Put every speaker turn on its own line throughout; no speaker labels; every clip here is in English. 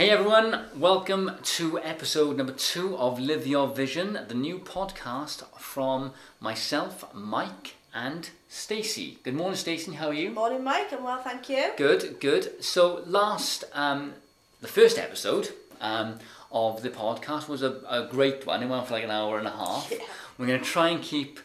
Hey everyone, welcome to episode number two of Live Your Vision, the new podcast from myself, Mike, and Stacey. Good morning, Stacey. How are you?
Morning, Mike. I'm well, thank you.
Good, good. So last, um, the first episode um, of the podcast was a, a great one. It went for like an hour and a half.
Yeah.
We're going to try and keep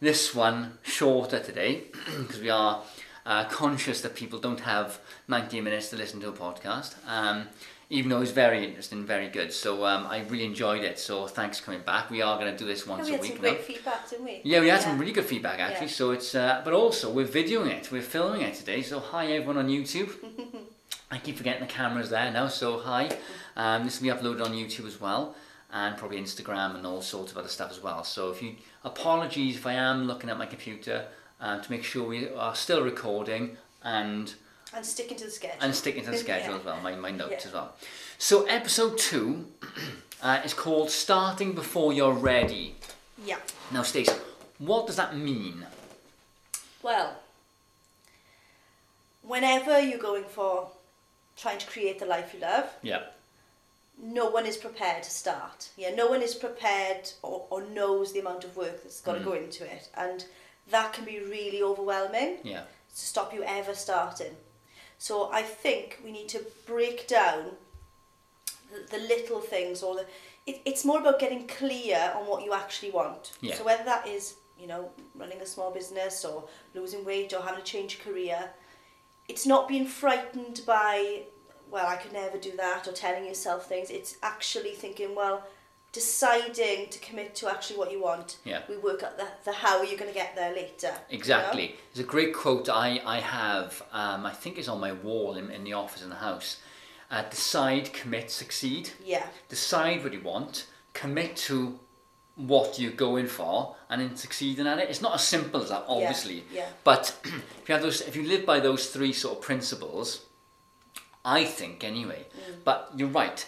this one shorter today because we are uh, conscious that people don't have 90 minutes to listen to a podcast. Um, even though it's very interesting, very good. So um, I really enjoyed it. So thanks for coming back. We are going to do this
Yeah,
once
we
a
had some
week now.
great feedback, didn't we?
Yeah, we had some really good feedback actually.
Yeah.
So it's, uh, but also we're videoing it, we're filming it today. So hi everyone on YouTube. I keep forgetting the camera's there now. So hi. Um, this will be uploaded on YouTube as well, and probably Instagram and all sorts of other stuff as well. So if you apologies if I am looking at my computer uh, to make sure we are still recording and
And sticking to the schedule.
and sticking to the schedule
Yeah.
as well, my, my notes
Yeah.
as well. So episode two uh, is called "Starting Before You're Ready."
Yeah.
Now, Stacey, what does that mean?
Well, whenever you're going for trying to create the life you love,
Yeah.
no one is prepared to start. Yeah, no one is prepared or, or knows the amount of work that's got to
Mm.
go into it. And that can be really overwhelming
Yeah.
to stop you ever starting. So I think we need to break down the, the little things or the it, it's more about getting clear on what you actually want.
Yeah.
So whether that is, you know, running a small business or losing weight or having to change career, it's not being frightened by well, I could never do that or telling yourself things. It's actually thinking, well, deciding to commit to actually what you want.
Yeah.
We work out the, the how you're going to get there later. you know?
Exactly. There's a great quote I, I have, um, I think it's on my wall in, in the office in the house. Uh, decide, commit, succeed.
Yeah.
Decide what you want, commit to what you're going for, and then succeeding at it. It's not as simple as that, obviously.
yeah.
But if you have those, if you live by those three sort of principles, I think anyway. But you're right.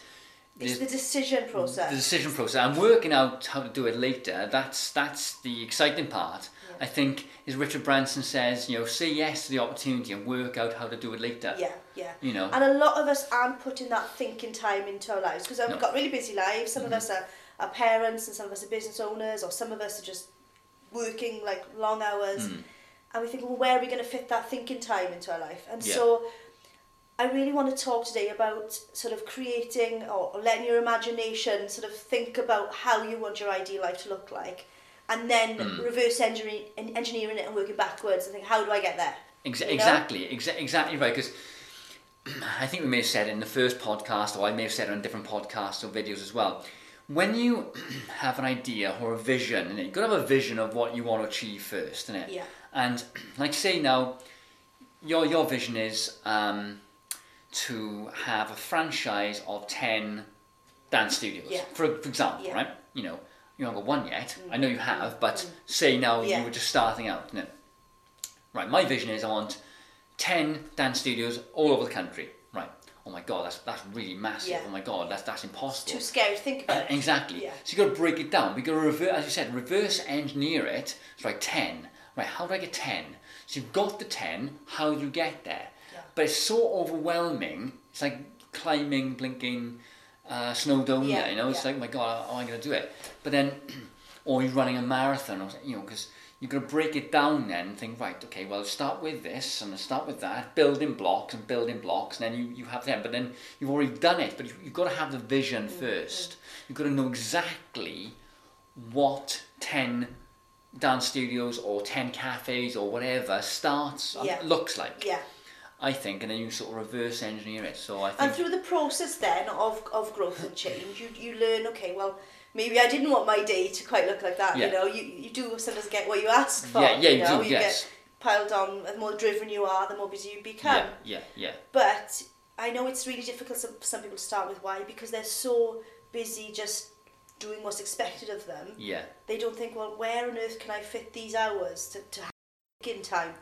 It's the decision process.
the decision process I'm working out how to do it later that's that's the exciting part i think as richard branson says you know say yes to the opportunity and work out how to do it later
yeah, yeah.
you know
And a lot of us aren't putting that thinking time into our lives because we've
No. Mm-hmm.
got really busy lives. Some of us are, are parents and some of us are business owners or some of us are just working like long hours.
Mm.
And we think, well, where are we going to fit that thinking time into our life? And
Yeah.
so I really want to talk today about sort of creating or, letting your imagination sort of think about how you want your ideal life to look like. And then
Mm.
reverse engineering, engineering it and working backwards and think, how do I get there?
Exa-
you know?
exactly exa- exactly right because i think we may have said it in the first podcast or i may have said it on different podcasts or videos as well when you have an idea or a vision and you've got to have a vision of what you want to achieve first isn't it
Yeah.
And like say now, your your vision is um, to have a franchise of ten dance studios.
Yeah.
For, for example,
Yeah.
right? You know, you haven't got one yet. I know you have, but say now
Yeah.
you were just starting out. Know. Right. My vision is I want ten dance studios all over the country. Right. Oh my god, that's that's really massive. Oh my god, that's that's impossible.
Too scary to think
Uh,
about.
exactly.
Yeah.
So you got to break it down. We got to reverse, as you said, reverse engineer it. It's like ten. Right? How do I get ten? So you've got the ten. How do you get there? But it's so overwhelming. It's like climbing, blinking, uh, Snowdonia.
Yeah,
You know, it's
yeah.
like, my God, how am I going to do it? But then, or you're running a marathon, or you know, because you've got to break it down then and think, right, okay, well, start with this and start with that, building blocks and building blocks, and then you, you have them. But then you've already done it, but you've, you've got to have the vision
Mm,
first. You've got to know exactly what 10 dance studios or 10 cafes or whatever starts
Yeah.
looks like,
Yeah.
I think, and then you sort of reverse engineer it. So I
And through the process then of, of growth and change, you, you learn, okay, well, maybe I didn't want my day to quite look like that,
Yeah.
you know, you, you do sometimes get what you ask for.
yeah, yeah, you,
know?
do, yes.
get piled on, the more driven you are, the more busy you become.
Yeah, yeah, yeah.
But I know it's really difficult for some people to start with. Why? Because they're so busy just doing what's expected of them.
Yeah,
They don't think, well, where on earth can I fit these hours to, to have in time?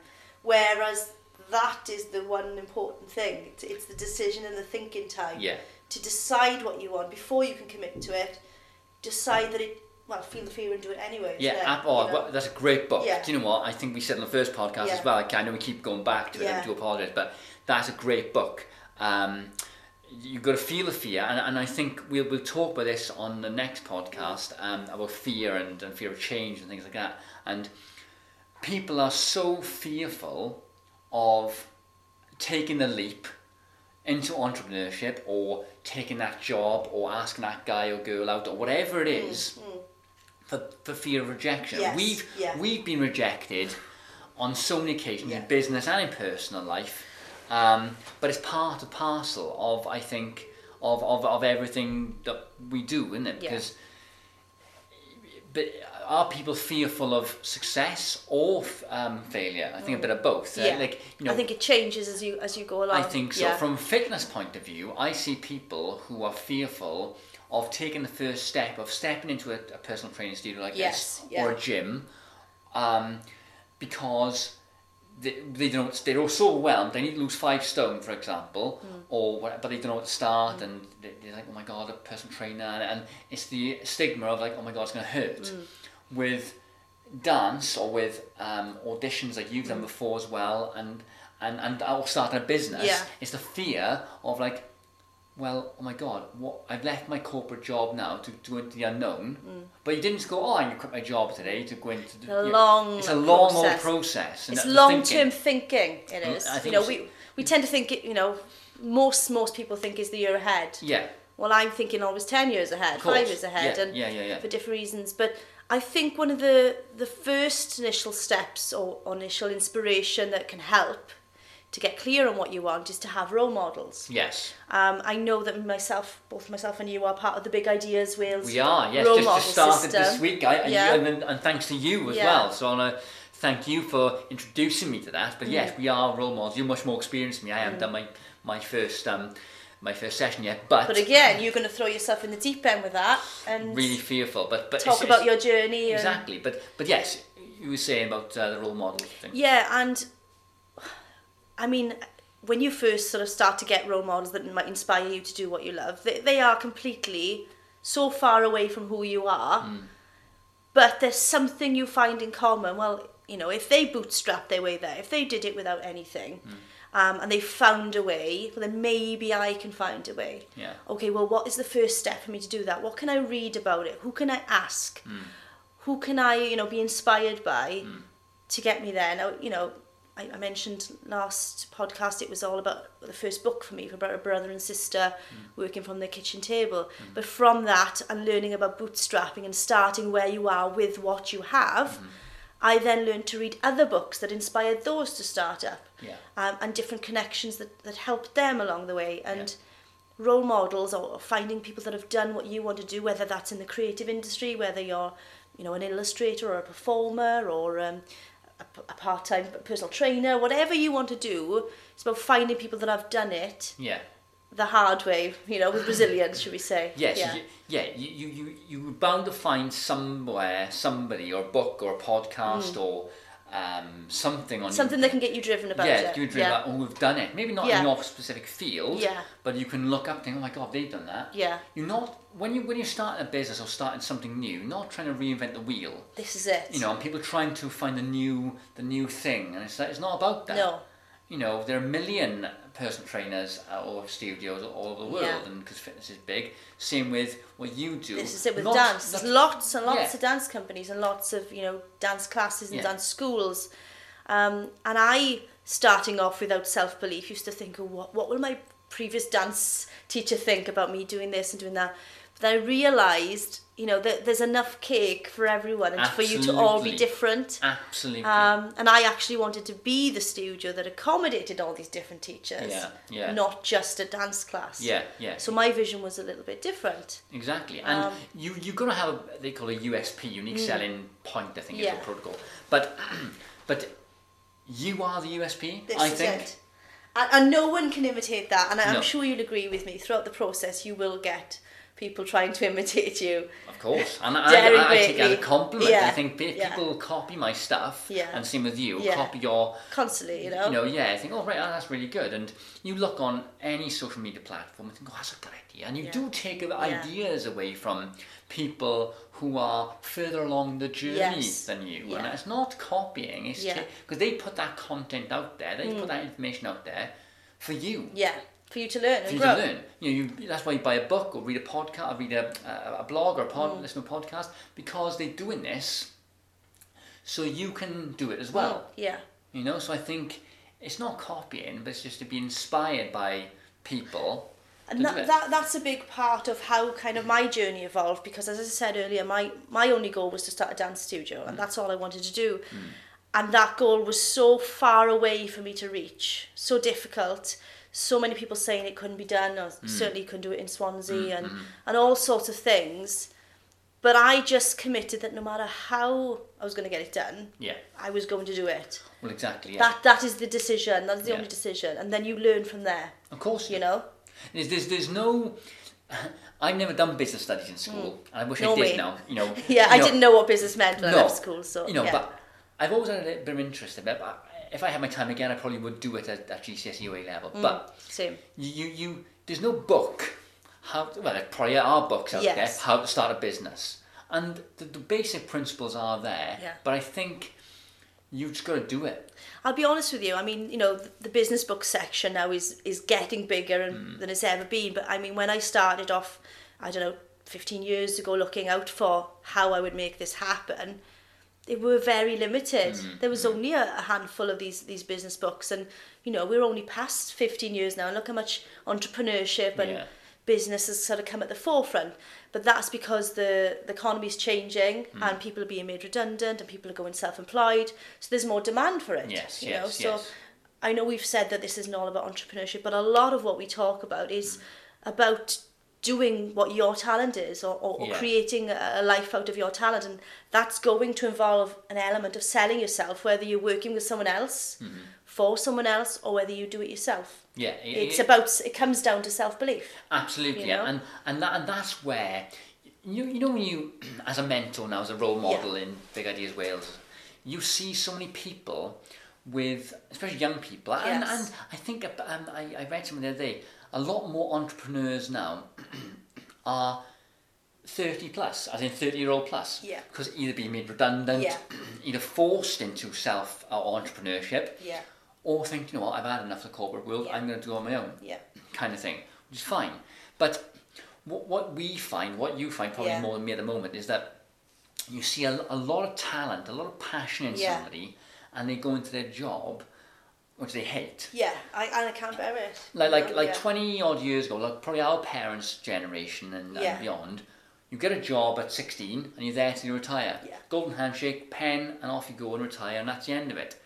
Whereas that is the one important thing. It's, it's the decision and the thinking time
yeah,
to decide what you want before you can commit to it. Decide that it, well, feel the fear and do it anyway.
yeah.
then,
app, oh,
you know?
well, that's a great book.
Yeah.
Do you know what? I think we said in the first podcast
Yeah.
as well. I know we keep going back to it. I
Yeah.
do apologise, but that's a great book. Um, you've got to feel the fear, and, and I think we'll, we'll talk about this on the next podcast um, about fear and, and fear of change and things like that. And people are so fearful of taking the leap into entrepreneurship or taking that job or asking that guy or girl out or whatever it is for, for fear of rejection.
Yes,
We've
yeah.
we've been rejected on so many occasions
Yeah.
in business and in personal life. Um, but it's part and parcel of I think of, of, of everything that we do, isn't it?
Yeah.
Because but are people fearful of success or um, failure? I think a bit of both. uh,
Yeah.
Like you know,
I think it changes as you as you go along.
I think so.
Yeah.
From a fitness point of view, I see people who are fearful of taking the first step of stepping into a, a personal training studio like
Yes,
this
yeah.
or a gym, um, because they, they don't they're all so overwhelmed. They need to lose five stone, for example,
Hmm.
or what, but they don't know what to start, and they, they're like, oh my god, a personal trainer, and, and it's the stigma of like, oh my god, it's going to hurt.
Hmm.
With dance or with um, auditions like you've
Mm.
done before as well, and and and or starting a business,
Yeah.
it's the fear of like, well, oh my god, what I've left my corporate job now to, to go into the unknown. But you didn't go, oh, I'm quit my job today to go into. The,
Mm. a
you know,
long
It's a long old
process.
process. and
It's long term
thinking.
thinking. It
Mm,
you know, we we tend to think it. You know, most most people think is the year ahead.
Yeah.
Well, I'm thinking always ten years ahead, five years ahead,
Yeah,
and
yeah, yeah.
for different reasons. But I think one of the the first initial steps or, or initial inspiration that can help to get clear on what you want is to have role models.
Yes.
Um, I know that myself, both myself and you, are part of the Big Ideas Wales
We are, yes.
role
Just,
model
just started
system.
this week, I, and,
Yeah.
you, and, then- and thanks to you as
Yeah.
well. So I want to thank you for introducing me to that. But
Mm.
yes, we are role models. You're much more experienced than me. I haven't done my my first um my first session yet, but,
But again, you're going to throw yourself in the deep end with that and
really fearful. But but
talk
it's-
about
it's-
your journey. And,
exactly. But but yes, you were saying about uh, the role model thing.
Yeah, and I mean, when you first sort of start to get role models that might inspire you to do what you love, they, they are completely so far away from who you are.
Hmm.
But there's something you find in common. Well, you know, if they bootstrapped their way there, if they did it without anything,
Hmm.
Um, and they found a way, well, then maybe I can find a way.
Yeah.
Okay, well, what is the first step for me to do that? What can I read about it? Who can I ask? Hmm. Who can I, you know, be inspired by hmm. to get me there? Now, you know, I, I mentioned last podcast it was all about the first book for me, about a brother and sister hmm. working from their kitchen table. But from that and learning about bootstrapping and starting where you are with what you have, I then learned to read other books that inspired those to start up
yeah.
um, and different connections that, that helped them along the way and yeah. role models or, finding people that have done what you want to do, whether that's in the creative industry, whether you're you know, an illustrator or a performer or um, a, a part-time personal trainer, whatever you want to do, it's about finding people that have done it
yeah.
The hard way, you know, with resilience, should we say?
Yes,
Yeah.
you, yeah, you, you, you, you're bound to find somewhere, somebody, or a book, or a podcast, or um, something on.
Something that can get you driven about it.
yeah,
it.
you
yeah.
about, oh, we've done it. Maybe not
Yeah.
in your specific field,
Yeah.
but you can look up and think, oh my god, they've done that.
Yeah.
You're not when you when you're starting a business or starting something new, not trying to reinvent the wheel.
This is it.
You know, and people trying to find the new the new thing, and it's like, it's not about that.
No.
you know, there are a million personal trainers or studios all over the world,
yeah.
and because fitness is big. Same with what you do.
This is it with
lots,
dance. There's lots and lots
yeah.
of dance companies and lots of you know dance classes and
yeah.
dance schools. Um, and I, starting off without self belief, used to think, oh, what what will my previous dance teacher think about me doing this and doing that? Then I realised, you know, that there's enough cake for everyone and for you to all be different.
Absolutely.
Um, and I actually wanted to be the studio that accommodated all these different teachers,
Yeah, yeah.
not just a dance class.
yeah, yeah.
So my vision was a little bit different.
Exactly, and
Um,
you you got to have a, they call a USP, unique selling point. I think is
Mm.
The protocol. But but you are the USP.
This
I
is
think.
it. And, and no one can imitate that. And I'm
No.
sure you'll agree with me. Throughout the process, you will get people trying to imitate you.
Of course, and I, I, I take that as a compliment.
Yeah,
I think pe-
yeah.
people copy my stuff,
Yeah.
and same with you. Copy your,
Constantly, you know.
you know, yeah. I think, oh right, oh, that's really good. And you look on any social media platform and think, oh, that's a good idea. And you do take ideas away from people who are further along the journey
Yes.
than you. And it's not copying. It's because they put that content out there. They put mm. that information out there for you.
Yeah. For you to learn
for you
grow.
to learn. You know, you, that's why you buy a book or read a podcast, or read a, a, a blog or a pod,
Mm.
listen to a podcast because they're doing this, so you can do it as well.
Yeah.
You know, so I think it's not copying, but it's just to be inspired by people.
And that, that that's a big part of how kind of my journey evolved because as I said earlier my my only goal was to start a dance studio
Mm.
and that's all I wanted to do and that goal was so far away for me to reach so difficult so many people saying it couldn't be done or
Mm.
certainly couldn't do it in Swansea and
mm-hmm.
and all sorts of things but I just committed that no matter how I was going to get it done
Yeah.
I was going to do it
Well, exactly. Yeah.
that that is the decision that's the
Yeah.
only decision and then you learn from there
of course.
you know
There's, there's, there's no. I've never done business studies in school. and I wish
Mm. No
I did
way.
now. You know.
Yeah,
you
I
know,
didn't know what business meant when I left school, so
You know,
yeah.
but I've always had a bit of interest in it. But if I had my time again, I probably would do it at, at GCSE or A level.
Mm.
But
same.
you, you, there's no book. How well, there probably are books out
Yes.
there. How to start a business, and the, the basic principles are there.
Yeah.
But I think you've just got to do it.
I'll be honest with you. I mean, you know, the, the business book section now is is getting bigger and,
Mm.
than it's ever been. But I mean, when I started off, I don't know, fifteen years ago, looking out for how I would make this happen, they were very limited.
Mm-hmm.
There was only a, a handful of these these business books, and you know, we're only past fifteen years now. And look how much entrepreneurship and
Yeah.
business has sort of come at the forefront. But that's because the, the economy's changing
Hmm.
and people are being made redundant and people are going self-employed. So there's more demand for it.
Yes,
you
yes,
know? So
yes.
I know we've said that this isn't all about entrepreneurship, but a lot of what we talk about is about doing what your talent is or, or, or creating a a life out of your talent and that's going to involve an element of selling yourself whether you're working with someone else
Mm-hmm.
for someone else or whether you do it yourself
Yeah. it-
it's
it-
about it comes down to self-belief
Absolutely,
you
yeah.
know?
and and that and that's where you you know when you as a mentor now as a role model in Big Ideas Wales, you see so many people with especially young people, and,
Yes.
and I think um, I I read something the other day. A lot more entrepreneurs now are. 30 plus, as in 30 year old plus.
Yeah.
Because either being made redundant,
Yeah.
either forced into self or entrepreneurship,
yeah
or think, you know what, I've had enough of the corporate world,
Yeah.
I'm going to do it on my own
yeah
kind of thing, which is fine. But what, what we find, what you find probably
Yeah.
more than me at the moment, is that you see a, a lot of talent, a lot of passion in
Yeah.
somebody, and they go into their job, which they hate.
Yeah, I, and I can't bear it.
Like like
know,
like
yeah.
twenty odd years ago, like probably our parents' generation and,
Yeah.
and beyond, you get a job at sixteen and you're there till you retire.
Yeah.
Golden handshake, pen, and off you go and retire, and that's the end of it.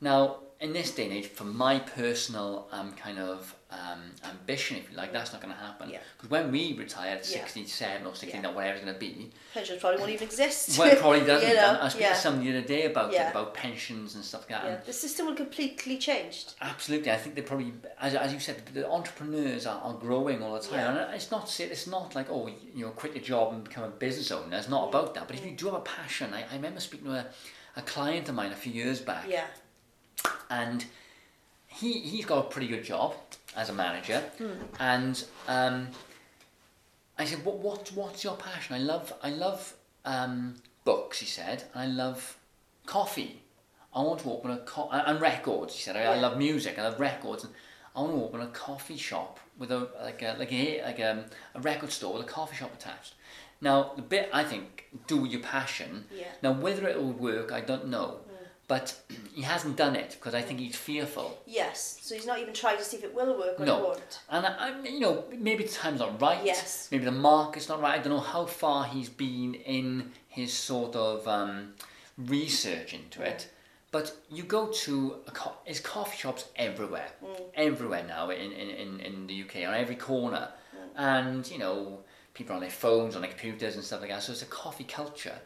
Now, in this day and age, for my personal um, kind of um, ambition, if you like, that's not going to happen.
Yeah.
Because when we retire at
Yeah.
67 or 69
Yeah.
or whatever it's going to be,
Pensions probably won't even exist.
well, it probably doesn't.
you know?
I was speaking
yeah.
to somebody the other day about it, about pensions and stuff like that.
yeah. The system will completely changed.
Absolutely, I think they probably, as, as you said, the entrepreneurs are, are growing all the time. And it's not it's not like oh you know quit your job and become a business owner. It's not
Mm.
about that. But if you do have a passion, I, I remember speaking to a, a client of mine a few years back,
Yeah.
And he he's got a pretty good job as a manager,
Hmm.
and um, I said, what what what's your passion? I love I love um, books. He said, and I love coffee. I want to open a co- and records. He said, I, I love music. I love records, and I want to open a coffee shop with a like a like a like a, a record store with a coffee shop attached. Now the bit I think do your passion.
Yeah.
Now whether it will work, I don't know. But he hasn't done it because I think he's fearful.
Yes. So he's not even tried to see if it will work or
No.
it won't.
And I, I, you know, maybe the time's not right.
Yes.
Maybe the market's not right. I don't know how far he's been in his sort of um, research into it. But you go to a co- there's coffee shops everywhere,
Mm.
everywhere now in, in, in, in the UK on every corner,
Mm.
and you know people on their phones, on their computers and stuff like that. So it's a coffee culture.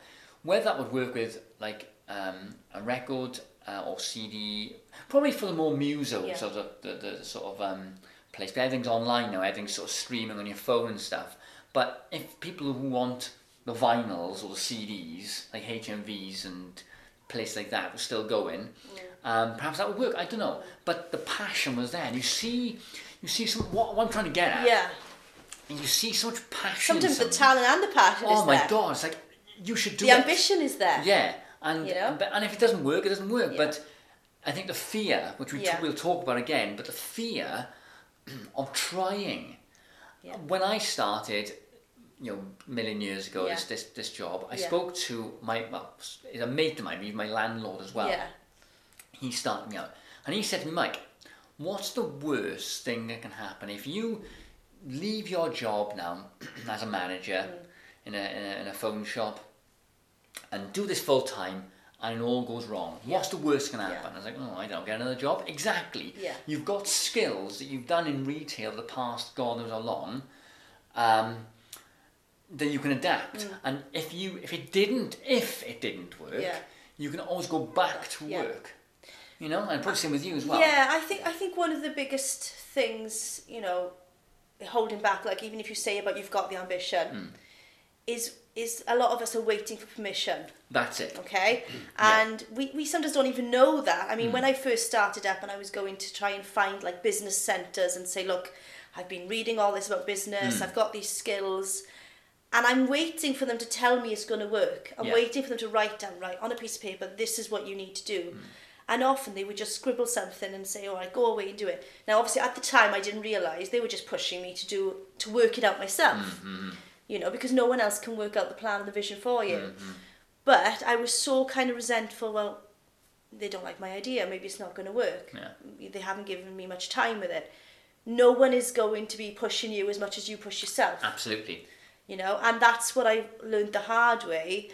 Whether that would work with like um, a record uh, or CD, probably for the more musos
Yeah.
of the, the, sort of um, place. But everything's online now. Everything's sort of streaming on your phone and stuff. But if people who want the vinyls or the CDs, like HMVs and places like that, were still going, um, perhaps that would work. I don't know. But the passion was there. And you see, you see some. What, what I'm trying to get at.
Yeah.
And you see so much passion.
Sometimes the talent and the passion
Oh
is
my
there.
god! It's like you should do it.
The
it.
ambition is there.
Yeah, and
You know?
but, and if it doesn't work, it doesn't work.
Yeah.
But I think the fear, which we
Yeah.
we'll talk about again, but the fear of trying.
Yeah.
When I started, you know, a million years ago, this, this this job, I spoke to my well, a mate of mine, my landlord as well.
Yeah.
He started me out, and he said to me, Mike, what's the worst thing that can happen if you leave your job now as a manager
Mm.
in, a, in a in a phone shop and do this full time? And it all goes wrong. What's the worst can happen?
Yeah.
I was like, oh, I don't get another job. Exactly.
Yeah.
You've got skills that you've done in retail the past God knows how long, um, that you can adapt. And if you if it didn't if it didn't work,
Mm. Yeah.
you can always go back to
Yeah.
work. You know, and probably same with you as well.
Yeah, I think I think one of the biggest things, you know, holding back, like even if you say about you've got the ambition,
Hmm.
is is a lot of us are waiting for permission.
That's it.
Okay,
Yeah.
and we, we sometimes don't even know that. I mean,
Hmm.
when I first started up and I was going to try and find like business centers and say, look, I've been reading all this about business.
Hmm.
I've got these skills. And I'm waiting for them to tell me it's going to work. I'm
Yeah.
waiting for them to write down, right, on a piece of paper, this is what you need to do.
Hmm.
And often they would just scribble something and say, all right, go away and do it. Now, obviously, at the time, I didn't realise they were just pushing me to do to work it out myself.
Mm-hmm.
You know, because no one else can work out the plan and the vision for you.
Mm-hmm.
But I was so kind of resentful, well, they don't like my idea, maybe it's not going to work.
Yeah.
They haven't given me much time with it. No one is going to be pushing you as much as you push yourself
Absolutely.
you know and that's what i learned the hard way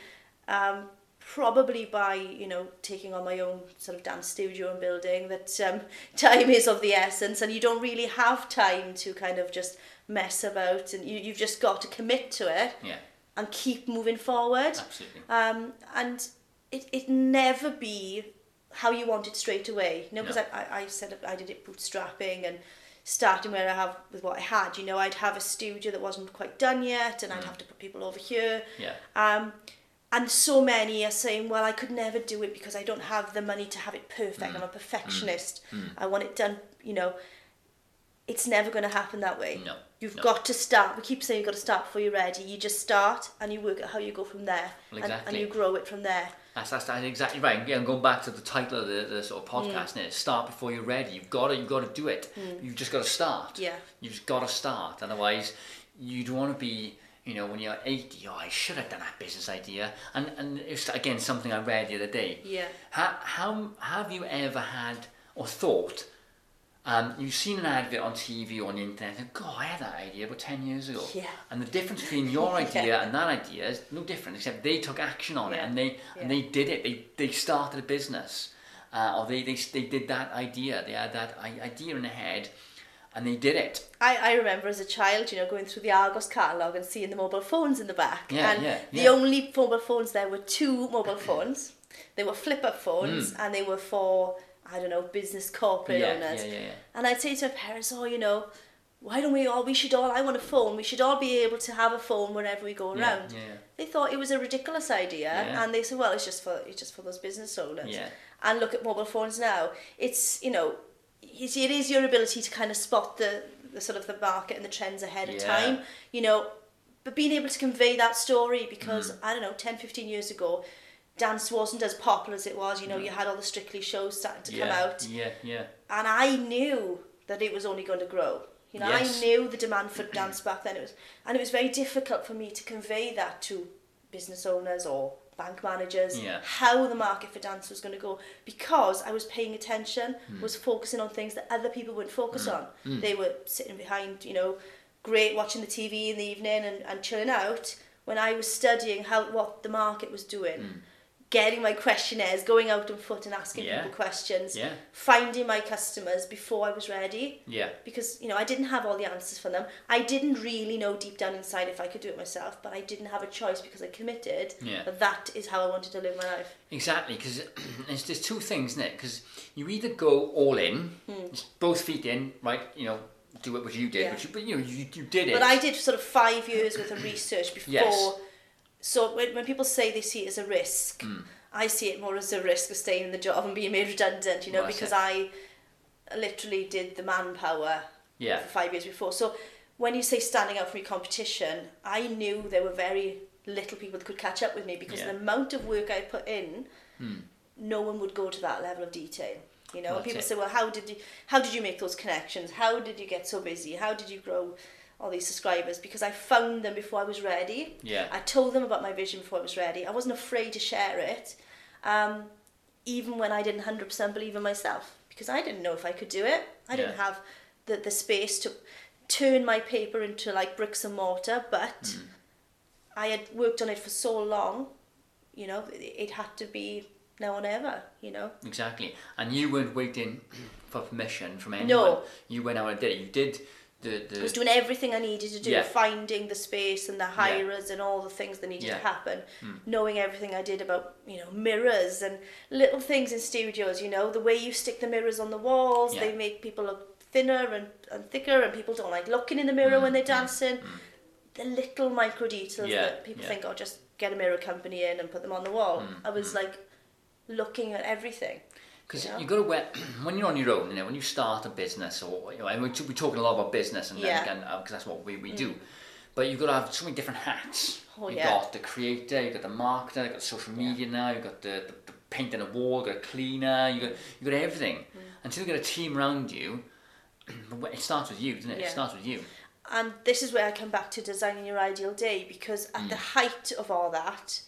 um, probably by you know taking on my own sort of dance studio and building that um, time is of the essence and you don't really have time to kind of just mess about and you, you've just got to commit to it
Yeah.
and keep moving forward
Absolutely.
um, and it, it never be how you want it straight away. You know, because
No.
I, I, I said I did it bootstrapping and starting where I have with what I had. You know, I'd have a studio that wasn't quite done yet, and I'd have to put people over here.
Yeah.
Um, and so many are saying, well, I could never do it because I don't have the money to have it perfect. I'm a perfectionist. I want it done, you know. It's never going to happen that way.
No,
You've
no.
got to start. We keep saying you've got to start before you're ready. You just start and you work out how you go from there.
Well,
and, and you grow it from there.
That's, that's, that's exactly right. Yeah, and going back to the title of the, the sort of
Mm.
podcast, mm. start before you're ready. You've got to, you've got to do it. You've just got to start.
Yeah.
You've just got to start. Otherwise, you don't want to be, you know, when you're 80, oh, I should have done that business idea. And and it's again something I read the other day.
Yeah.
How, how have you ever had or thought? Um, you've seen an advert on TV or on the internet, and God, I had that idea about 10 years ago.
Yeah.
And the difference between your idea
Yeah.
and that idea is no different, except they took action on it and they and they did it. They they started a business, uh, or they, they they did that idea. They had that idea in their head, and they did it.
I, I remember as a child, you know, going through the Argos catalogue and seeing the mobile phones in the back.
Yeah,
and
yeah,
the only mobile phones there were two mobile phones. They were flip up phones
Mm.
and they were for, I don't know, business corporate
Yeah,
owners.
yeah, yeah, yeah.
And I'd say to my parents, oh, you know, why don't we all, we should all, I want a phone, we should all be able to have a phone whenever we go
Yeah,
around.
yeah, yeah.
They thought it was a ridiculous idea
Yeah.
and they said, well, it's just for, it's just for those business owners.
Yeah.
And look at mobile phones now. It's, you know, it is your ability to kind of spot the, the sort of the market and the trends ahead of
Yeah.
time, you know, but being able to convey that story because,
Mm.
I don't know, 10, 15 years ago, dance wasn't as popular as it was. You know, you had all the Strictly shows starting to
yeah,
come out
Yeah, yeah.
and I knew that it was only going to grow. You know,
Yes.
I knew the demand for dance back then. It was, and it was very difficult for me to convey that to business owners or bank managers
Yeah.
how the market for dance was going to go because I was paying attention,
Hmm.
was focusing on things that other people wouldn't focus on. They were sitting behind, you know, great watching the TV in the evening and, and chilling out when I was studying how what the market was doing.
Hmm.
Getting my questionnaires, going out on foot and asking
Yeah.
people questions,
Yeah.
finding my customers before I was ready
Yeah.
because you know I didn't have all the answers for them. I didn't really know deep down inside if I could do it myself, but I didn't have a choice because I committed.
Yeah.
That that is how I wanted to live my life.
Exactly, because there's, two things, isn't it? Because you either go all in, hmm. just both feet in, right? You know, do it what you did.
Yeah.
but, you, but you know, you, you did it.
But I did sort of five years worth of research before.
Yes.
So when, when people say they see it as a risk,
Hmm.
I see it more as a risk of staying in the job and being made redundant. You know, because. I literally did the manpower
Yeah.
for five years before. So when you say standing out from your competition, I knew there were very little people that could catch up with me because
Yeah.
The amount of work I put in, no one would go to that level of detail. You know,
Well,
people
that's
say, well, how did you how did you make those connections? How did you get so busy? How did you grow all these subscribers? Because I found them before I was ready.
Yeah.
I told them about my vision before I was ready. I wasn't afraid to share it, um, even when I didn't hundred percent believe in myself because I didn't know if I could do it. I didn't have the the space to turn my paper into like bricks and mortar, but
Mm.
I had worked on it for so long. You know, it, it had to be now or never. You know.
Exactly. And you weren't waiting for permission from anyone.
No.
You went out and did it. You did the the
I was doing everything I needed to do,
Yeah.
finding the space and the hirers and all the things that needed
Yeah. Hmm.
to happen, knowing everything I did about, you know, mirrors and little things in studios, you know, the way you stick the mirrors on the walls,
Yeah.
they make people look thinner and, and thicker and people don't like looking in the mirror when they're dancing. The little micro details
Hmm. Yeah,
that people
yeah.
think, oh, just get a mirror company in and put them on the wall.
Hmm.
I was like looking at everything.
Because
Yeah.
you got to wear when you're on your own. You know, when you start a business, or you know, and we're, we're talking a lot about business, and
Yeah.
again, uh, because that's what we, we mm. do. But you've got to have so many different hats.
Oh,
you've
yeah.
got the creator, you've got the marketer, you've got social media now, you've got the, the, the painting a wall, you've got a cleaner, you got you got everything.
Mm.
Until you get a team around you, it starts with you, doesn't it? It starts with you.
And this is where I come back to designing your ideal day because at the mm. height of all that,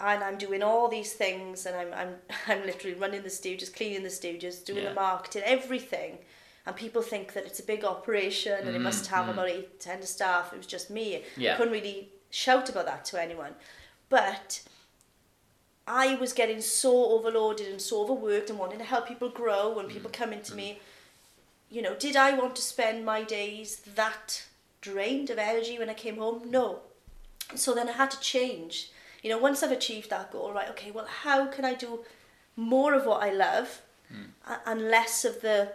and I'm doing all these things, and I'm I'm I'm literally running the studios, cleaning the studios, doing
Yeah.
the marketing, everything. And people think that it's a big operation and it must mm-hmm, have mm-hmm. about eight, ten staff. It was just me.
Yeah.
I couldn't really shout about that to anyone. But I was getting so overloaded and so overworked and wanting to help people grow when people mm-hmm, come into me. You know, did I want to spend my days that drained of energy when I came home? No. So then I had to change. You know, once I've achieved that goal, right, okay, well, how can I do more of what I love hmm. a- and less of the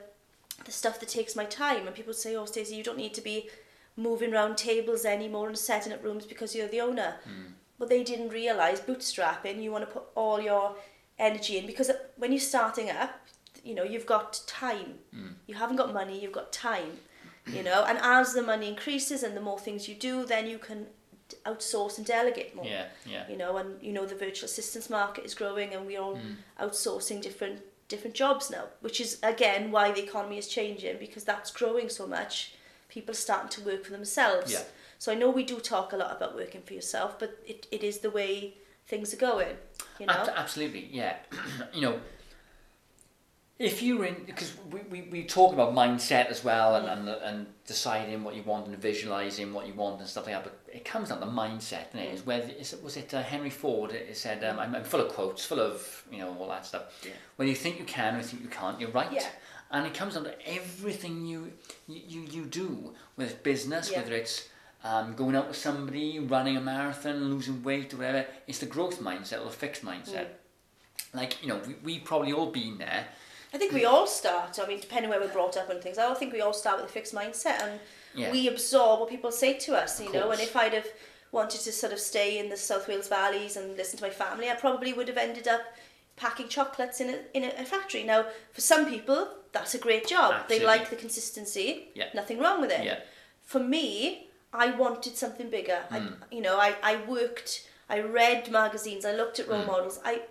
the stuff that takes my time? And people say, oh, Stacey, you don't need to be moving around tables anymore and setting up rooms because you're the owner. Hmm. But they didn't realise bootstrapping, you want to put all your energy in because uh, when you're starting up, you know, you've got time. Hmm. You haven't got money, you've got time. You know, and as the money increases and the more things you do, then you can outsource and delegate more.
Yeah, yeah.
You know, and you know the virtual assistance market is growing, and we're all
Hmm.
outsourcing different different jobs now, which is again why the economy is changing because that's growing so much. People are starting to work for themselves.
Yeah.
So I know we do talk a lot about working for yourself, but it, it is the way things are going. You know.
Ab- absolutely, yeah. you know, if you're in, because we, we, we talk about mindset as well and, and, and deciding what you want and visualizing what you want and stuff like that, but it comes down to mindset, isn't it? Is whether, is it, was it uh, Henry Ford? It said, um, I'm, I'm full of quotes, full of, you know, all that stuff.
Yeah.
When you think you can or you think you can't, you're right.
Yeah.
And it comes down to everything you, you, you, do, whether it's business,
Yeah.
whether it's um, going out with somebody, running a marathon, losing weight or whatever, it's the growth mindset or the fixed mindset. Like, you know, we, we probably all been there.
I think we all start. I mean, depending where we're brought up and things, I think we all start with a fixed mindset, and
Yeah.
we absorb what people say to us. You know, and if I'd have wanted to sort of stay in the South Wales valleys and listen to my family, I probably would have ended up packing chocolates in a in a, factory. Now, for some people, that's a great job.
Absolutely.
They like the consistency.
Yeah.
Nothing wrong with it.
Yeah.
For me, I wanted something bigger.
Hmm.
I, you know, I, I worked, I read magazines, I looked at
Hmm.
role models. I,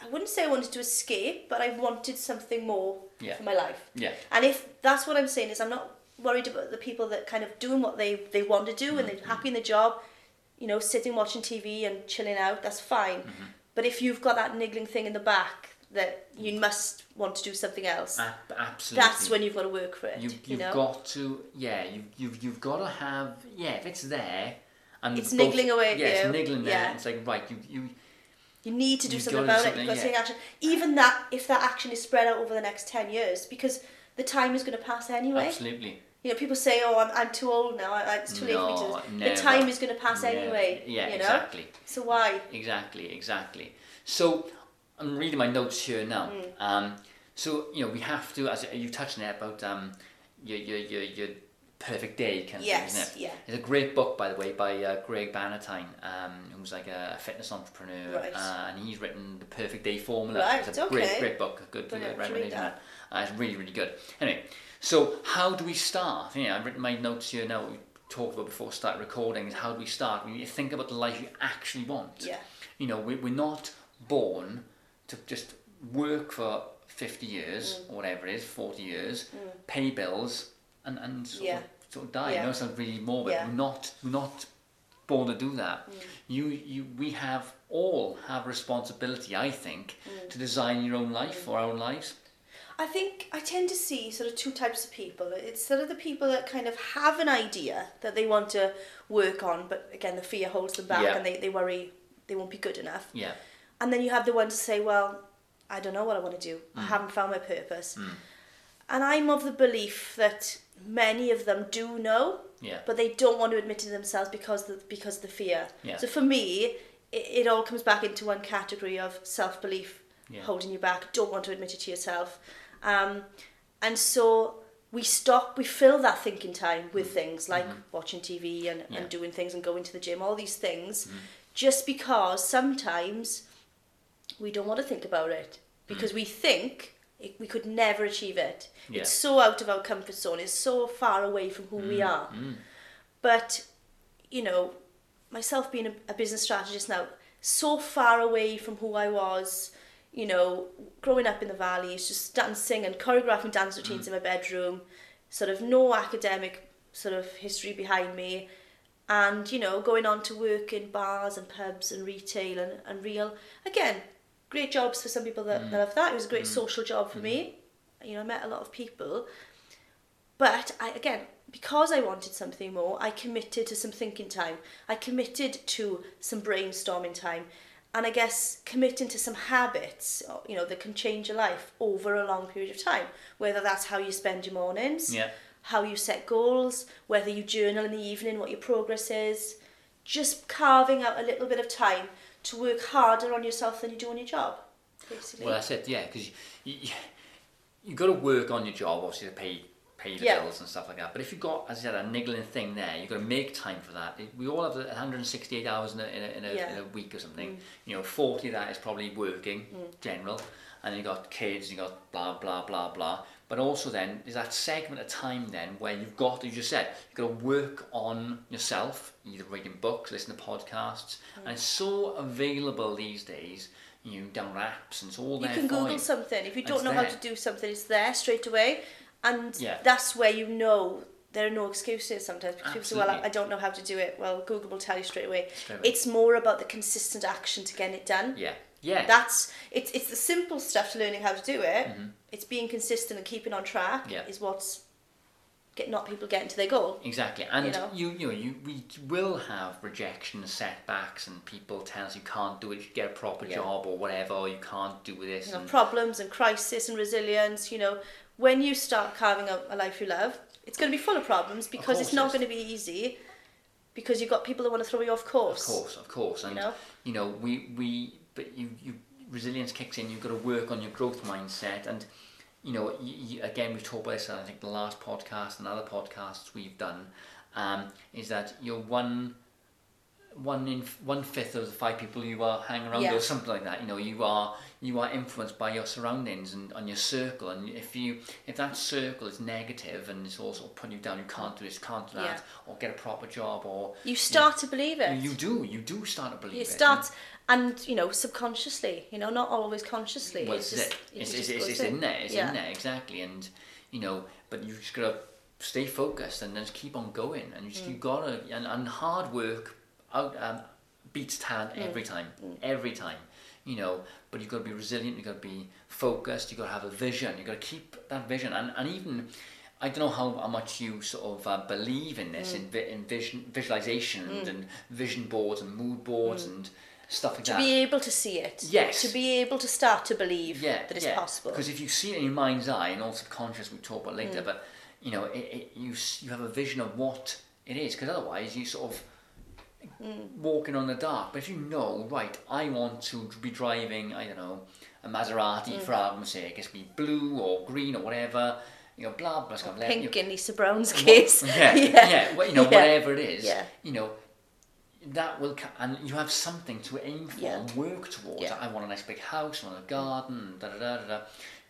I wouldn't say I wanted to escape, but I wanted something more
Yeah.
for my life.
Yeah.
And if that's what I'm saying is I'm not worried about the people that kind of doing what they, they want to do and
Mm-hmm.
they're happy in the job, you know, sitting watching TV and chilling out, that's fine.
Mm-hmm.
But if you've got that niggling thing in the back that you must want to do something else,
Ab- absolutely.
that's when you've got to work for it.
you,
You,
you've
know?
got to, yeah, you, you've, you've got to have, yeah, if it's there, and
It's
both-
niggling away at
yeah, it's niggling there.
Yeah.
It's like right, you, you,
You need to do something
do
about it. You've got to take action. Even that, if that action is spread out over the next 10 years, because the time is going to pass anyway.
absolutely.
You know, people say, oh, I'm, I'm too old now. I, it's too late for me to.
never.
The time is going to pass
Yeah,
anyway.
Yeah,
you know?
exactly.
So why?
Exactly, exactly. So I'm reading my notes here now.
Mm.
Um, so you know we have to, as you touched on it about um, your your your your perfect day kind of
Yes,
thing, isn't it?
yeah.
It's a great book, by the way, by uh, Craig Ballantyne, um, who's like a fitness entrepreneur,
Right.
uh, and he's written the Perfect Day Formula.
Right,
it's a great,
okay.
great book. A good, good
should read
recommendation.
that.
Uh, it's really, really good. Anyway, so how do we start? Yeah, I've written my notes here now. We talked about before start recording. Is how do we start? We need to think about the life you actually want
Yeah.
you know, we, we're not born to just work for 50 years mm. or whatever it is, 40 years, mm. pay bills and, and sort,
Yeah.
of, sort of die.
Yeah.
I know it sounds really morbid.
Yeah.
We're not, we're not born to do that. Mm. You, you, we have all have responsibility, I think, to design your own life or our own lives.
I think I tend to see sort of two types of people. It's sort of the people that kind of have an idea that they want to work on, but again, the fear holds them back
Yeah.
and they, they worry they won't be good enough.
Yeah.
And then you have the ones to say, well, I don't know what I want to do.
Mm.
I haven't found my purpose. And I'm of the belief that many of them do know,
Yeah.
but they don't want to admit to themselves because the, because of the fear.
Yeah.
So for me, it, it all comes back into one category of self belief,
Yeah.
holding you back, don't want to admit it to yourself. Um, and so we stop, we fill that thinking time with things like watching TV and,
Mm-hmm. Yeah.
and doing things and going to the gym, all these things, just because sometimes we don't want to think about it because we think it, we could never achieve it.
Yeah.
It's so out of our comfort zone, it's so far away from who we are. But, you know, myself being a, a business strategist now, so far away from who I was, you know, growing up in the valleys, just dancing and choreographing dance routines mm. in my bedroom, sort of no academic sort of history behind me, and, you know, going on to work in bars and pubs and retail and, and real, again, great jobs for some people that, that mm. have that. It was a great mm. social job for me. You know, I met a lot of people. But I again, because I wanted something more, I committed to some thinking time. I committed to some brainstorming time. And I guess committing to some habits, uh, you know, that can change your life over a long period of time. Whether that's how you spend your mornings,
Yeah.
how you set goals, whether you journal in the evening, what your progress is. Just carving out a little bit of time to work harder on yourself than you do on your job, basically.
Well, that's it, yeah, because you, you, you got to work on your job, obviously, to pay pay the
Yeah.
bills and stuff like that. But if you've got, as I said, a niggling thing there, you've got to make time for that. We all have 168 hours in a, in a, in a,
Yeah.
in a week or something. Mm. You know, 40 of that is probably working, mm. general. And you've got kids, you've got blah, blah, blah, blah. But also then, there's that segment of time then where you've got, as you just said, you've got to work on yourself, either reading books, listening to podcasts. Mm. And it's so available these days, you know, down apps and it's all
You
there
can
for
Google
you.
something. If you don't know how to do something, it's there straight away. And
Yeah.
that's where you know there are no excuses sometimes because people say, well, I, don't know how to do it. Well, Google will tell you straight away.
Straight away.
It's more about the consistent action to getting it done.
Yeah, yeah.
That's it's it's the simple stuff to learning how to do it. It's being consistent and keeping on track
Mm-hmm. Yeah.
is what's get not people getting to their goal.
Exactly, and
You know?
you you know you we will have rejection, setbacks, and people tell us you can't do it, you get a proper
Yeah.
job or whatever, or you can't do this.
you know,
and,
problems and crisis and resilience, you know, when you start carving out a life you love, it's going to be full of problems because it's not going to be easy because you've got people that want to throw you off course.
of
course.
of course, and
know?
you know we we but you you resilience kicks in. You've got to work on your growth mindset, and you know you, you, again we've talked about this. I think the last podcast and other podcasts we've done um, is that you're one. One in one fifth of the five people you are hanging around
Yeah.
or something like that. You know, you are you are influenced by your surroundings and on your circle. And if you if that circle is negative and it's also putting you down, you can't do this, can't do that,
Yeah.
or get a proper job, or
You start to believe it.
you, you do, you do start to believe
You
it.
start, and you know, subconsciously, you know, not always consciously.
Well,
it's
it's,
just,
it.
it
It's, it's, it's, it's in there. It's
yeah.
in there exactly, and you know, but you just gotta stay focused and then just keep on going, and you
Mm.
just you gotta and, and hard work out um, beats talent
Mm.
every time, every time. You know, but you've got to be resilient. You've got to be focused. You've got to have a vision. You've got to keep that vision, and and even. I don't know how, how much you sort of uh, believe in
Mm.
this, in, vi- in vision, visualization and, and vision boards and mood boards and stuff like
Mm. To
that.
be able to see it.
Yes.
To be able to start to believe
yeah,
that it's
yeah.
possible.
Because if you see it in your mind's eye, and all subconscious, we talk about
Mm.
later, but you know, it, it, you you have a vision of what it is. Because otherwise, you sort of
Mm.
walking on the dark. But if you know, right, I want to be driving, I don't know, a Maserati
Mm.
for argument's sake, it's be blue or green or whatever. You know, blah blah. blah, blah
Pink
you
in Lisa Brown's
what-
case.
Yeah, yeah, well, you know,
Yeah.
whatever it is,
Yeah.
you know, that will, ca- and you have something to aim for
Yeah.
and work towards.
Yeah.
I want a nice big house, I want a garden, da da da da. da.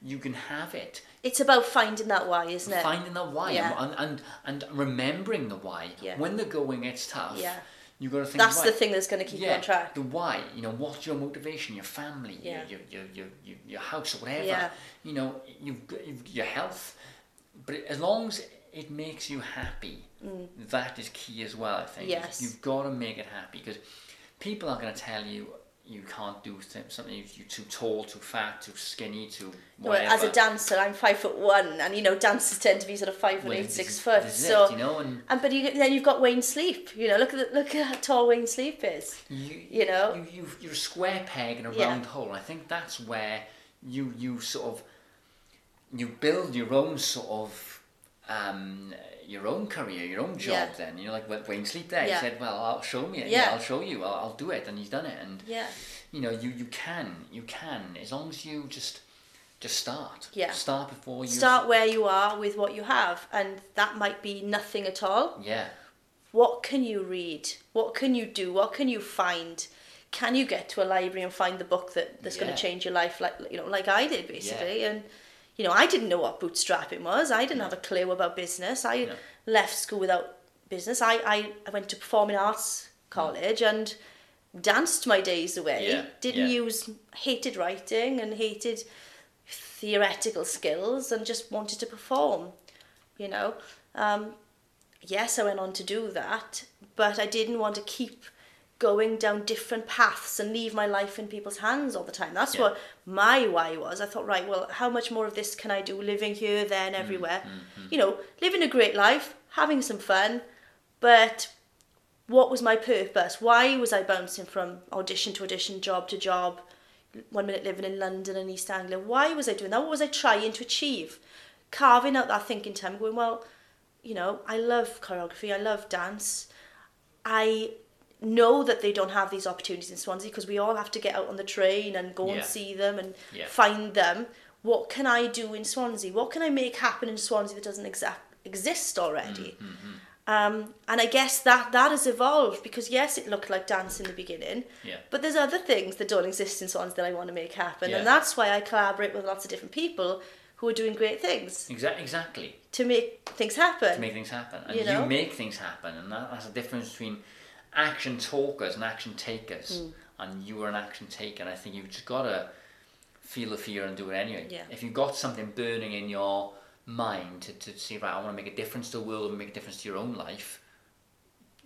You can have it.
It's about finding that why, isn't it?
Finding the why
Yeah.
and, and and remembering the why.
Yeah.
When the going gets tough,
Yeah.
You got to think.
That's the thing that's going to keep you on track.
The why, you know, what's your motivation, your family,
Yeah.
your, your, your, your, your house, or whatever.
Yeah.
You know, you've you've, your health, but as long as it makes you happy, that is key as well. I think.
Mm. Yes.
You've got to make it happy because people are going to tell you you can't do th- something. You're too tall, too fat, too skinny, too
Well, as a dancer, I'm five foot one, and you know dancers tend to be sort of five foot
Well,
eight, six
is-
foot. So,
it, you know, and
and but you, then you've got Wayne Sleep. You know, look at the, look at how tall Wayne Sleep is.
you,
You know?
you, you you're a square peg in a
Yeah.
round hole. I think that's where you you sort of you build your own sort of um, your own career, your own job.
Yeah.
Then you know, like when Wayne Sleep there,
Yeah.
he said, "Well, I'll show me. Yeah,
Yeah.
I'll show you. I'll, I'll do it," and he's done it. And
Yeah,
you know, you you can, you can, as long as you just just start.
Yeah.
Start before you
start where you are with what you have, and that might be nothing at all.
Yeah.
What can you read? What can you do? What can you find? Can you get to a library and find the book that, that's going to change your life, like you know, like I did basically? And you know, I didn't know what bootstrapping was. I didn't have a clue about business. I
No.
left school without business. I, I, I went to performing arts college and danced my days away.
Yeah,
Didn't
yeah.
use hated writing and hated theoretical skills and just wanted to perform. You know, um, yes, I went on to do that, but I didn't want to keep going down different paths and leave my life in people's hands all the time. That's
Yeah.
what my why was. I thought, right, well, how much more of this can I do living here, then, mm, everywhere? Mm, mm. You know, living a great life, having some fun, but what was my purpose? Why was I bouncing from audition to audition, job to job, one minute living in London and East Anglia? Why was I doing that? What was I trying to achieve? Carving out that thinking time, going, well, you know, I love choreography, I love dance. I know that they don't have these opportunities in Swansea because we all have to get out on the train and go
Yeah.
and see them and
Yeah.
find them. What can I do in Swansea? What can I make happen in Swansea that doesn't exact exist already?
Mm-hmm,
Um, and I guess that that has evolved because yes, it looked like dance in the beginning,
Yeah.
but there's other things that don't exist in Swansea that I want to make happen,
Yeah.
and that's why I collaborate with lots of different people who are doing great things
Exa- exactly.
to make things happen.
to make things happen. And
You
you, make things happen, and that, that's the difference between action talkers and action takers.
Mm.
And you are an action taker, and I think you've just got to feel the fear and do it anyway.
Yeah.
If you've got something burning in your mind to, to see, right, I want to make a difference to the world and make a difference to your own life.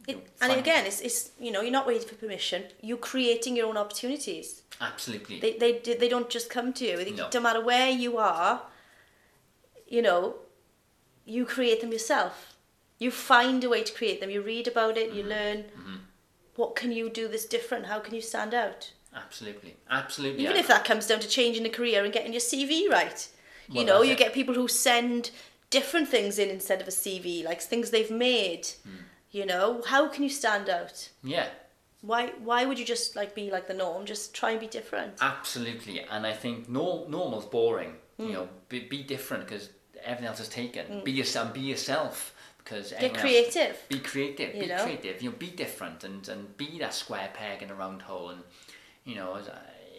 It, and again, it's, it's you know you're not waiting for permission. You're creating your own opportunities.
Absolutely.
They they they don't just come to you. They,
No.
No matter where you are, you know, you create them yourself. You find a way to create them. You read about it. You
Mm-hmm.
learn. What can you do this different? How can you stand out?
Absolutely. Absolutely.
Even
I-
if that comes down to changing a career and getting your CV right. You know, you
it.
get people who send different things in instead of a CV, like things they've made.
Hmm.
You know, how can you stand out?
Yeah.
Why why would you just like be like the norm? Just try and be different.
Absolutely, and I think nor- normal's boring. You know, be, be different because everything else is taken. Be yourself. Be yourself because
Get
everyone else-
creative.
be creative.
You
be
know?
creative. You know, be different and, and be that square peg in a round hole, and you know, uh,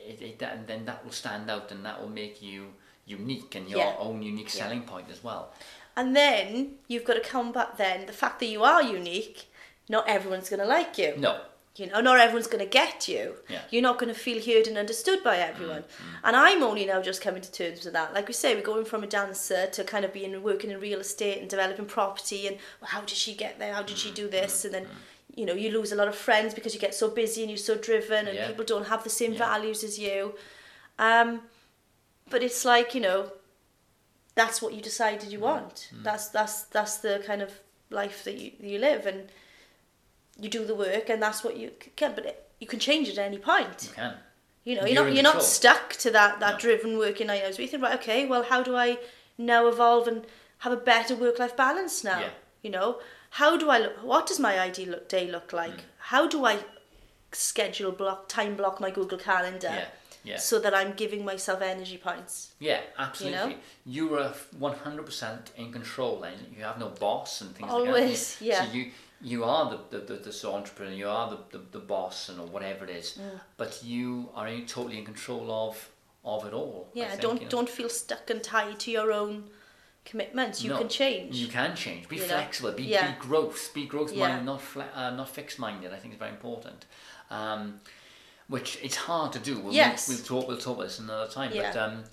it, it, that, and then that will stand out, and that will make you unique and your
Yeah.
own unique selling point as well.
And then you've got to combat then the fact that you are unique. Not everyone's going to like you.
No,
You oh, know, not everyone's going to get you.
Yeah.
You're not going to feel heard and understood by everyone. Mm, mm. And I'm only now just coming to terms with that. Like we say, we're going from a dancer to kind of being working in real estate and developing property. And well, how did she get there? How did she do mm, this? And then, you know, you lose a lot of friends because you get so busy and you're so driven, and
Yeah.
people don't have the same
Yeah.
values as you. Um, but it's like you know, that's what you decided
Mm.
you want. That's that's that's the kind of life that you you live and you do the work and that's what you can but it, you can change it at any point
you can.
you know
You're
you're, not you're not stuck to that that
No.
driven working nine hours you think right okay well how do i now evolve and have a better work life balance now
Yeah.
you know how do i look what does my ideal look, day look like
Mm.
how do i schedule block time block my google calendar
Yeah, yeah.
so that i'm giving myself energy points
Yeah, absolutely.
You know?
You, are one hundred percent in control, and you have no boss and things
Always,
like that.
yeah.
So you you are the the, the, the entrepreneur, you are the, the, the boss and or whatever it is,
Mm.
but you are in, totally in control of of it all.
Yeah
think,
don't
you know.
don't feel stuck and tied to your own commitments. You
No,
can change.
You can change. Be
know?
flexible. Be,
Yeah.
be growth. Be growth
Yeah.
minded, not fle- uh, not fixed minded. I think is very important. Um, which it's hard to do. We'll,
Yes.
We'll talk. We'll talk about this another time. But um,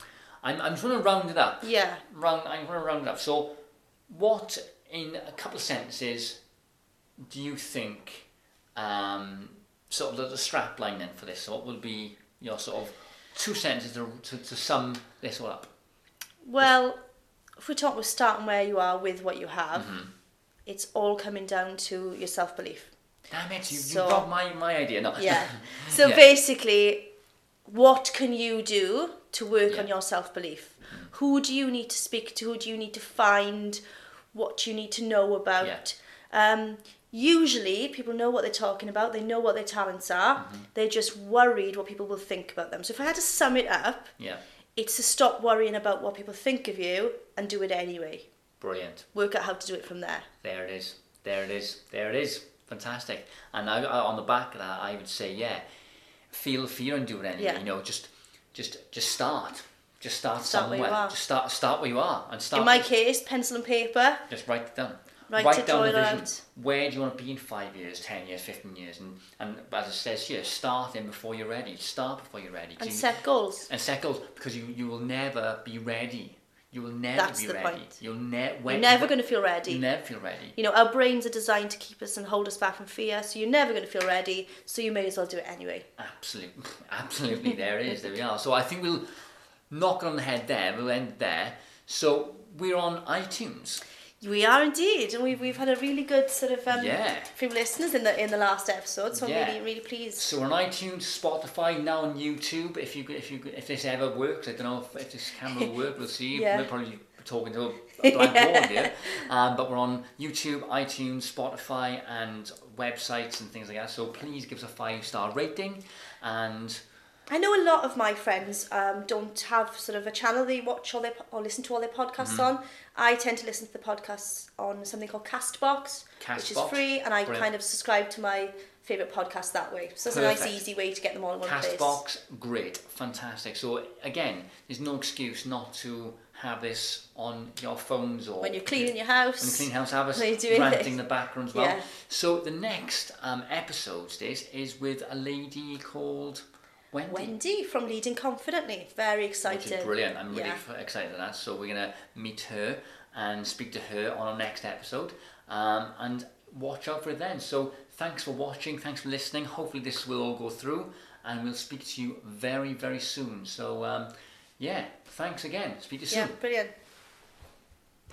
I'm I'm trying to round it up.
yeah.
Round. I'm going to round it up. So, what in a couple of sentences do you think? Um, sort of the, the strap line then for this. What will be your sort of two sentences to, to, to sum this all up?
Well, if we talk, we're starting where you are with what you have.
Mm-hmm.
It's all coming down to your self belief.
Damn it! You,
So-
you got my, my idea. No.
Yeah. So
Yeah.
basically, what can you do to work
Yeah.
on your self belief? Who do you need to speak to? Who do you need to find? What you need to know about? Um, usually, people know what they're talking about. They know what their talents are.
Mm-hmm.
They're just worried what people will think about them. So if I had to sum it up,
Yeah.
it's to stop worrying about what people think of you and do it anyway.
Brilliant.
Work out how to do it from there.
There it is. There it is. There it is. Fantastic. And I, I, on the back of that, I would say, yeah, feel fear and do it anyway.
Yeah.
You know, just, just, just start. Just start,
Start where
somewhere. Just start, start where you are, and start.
In my case, pencil and paper.
just write it down.
Write
write down the vision.
out.
Where do you want to be in five years, ten years, fifteen years, and and as it says here, start in before you're ready. Start before you're ready.
And
you-
set goals.
and set goals because you you will never be ready. You will never
That's
be
the
ready.
point.
You'll ne-
You're never going to feel ready.
You never feel ready.
You know, our brains are designed to keep us and hold us back from fear, so you're never going to feel ready, so you may as well do it anyway.
Absolutely, absolutely. there it is. There we are. So I think we'll knock it on the head there. We'll end there. So we're on iTunes.
We are indeed, and we've, we've had a really good sort of um,
Yeah.
few listeners in the in the last episode, so
Yeah.
I'm really really pleased.
So we're on iTunes, Spotify, now on YouTube. If you if you if this ever works, I don't know if, if this camera will work. We'll see.
Yeah.
We're probably talking to a, blank board here. Um, but we're on YouTube, iTunes, Spotify, and websites and things like that. So please give us a five star rating and.
I know a lot of my friends um, don't have sort of a channel they watch all their or listen to all their podcasts
Mm-hmm.
on. I tend to listen to the podcasts on something called Castbox, which is free, and I
brilliant.
kind of subscribe to my favourite podcast that way. So it's a nice, easy way to get them all in one place.
Castbox, great, fantastic. So again, there's no excuse not to have this on your phones or
When you're cleaning your house.
when you clean house, have us ranting
this.
the background as well.
Yeah.
So the next um, episode this is with a lady called Wendy.
Wendy from Leading Confidently. Very excited.
brilliant. I'm really
Yeah.
excited at that. So we're gonna meet her and speak to her on our next episode, um, and watch out for it then. So thanks for watching. Thanks for listening. Hopefully this will all go through, and we'll speak to you very very soon. So um, yeah, thanks again. Speak to you
Yeah,
soon.
brilliant.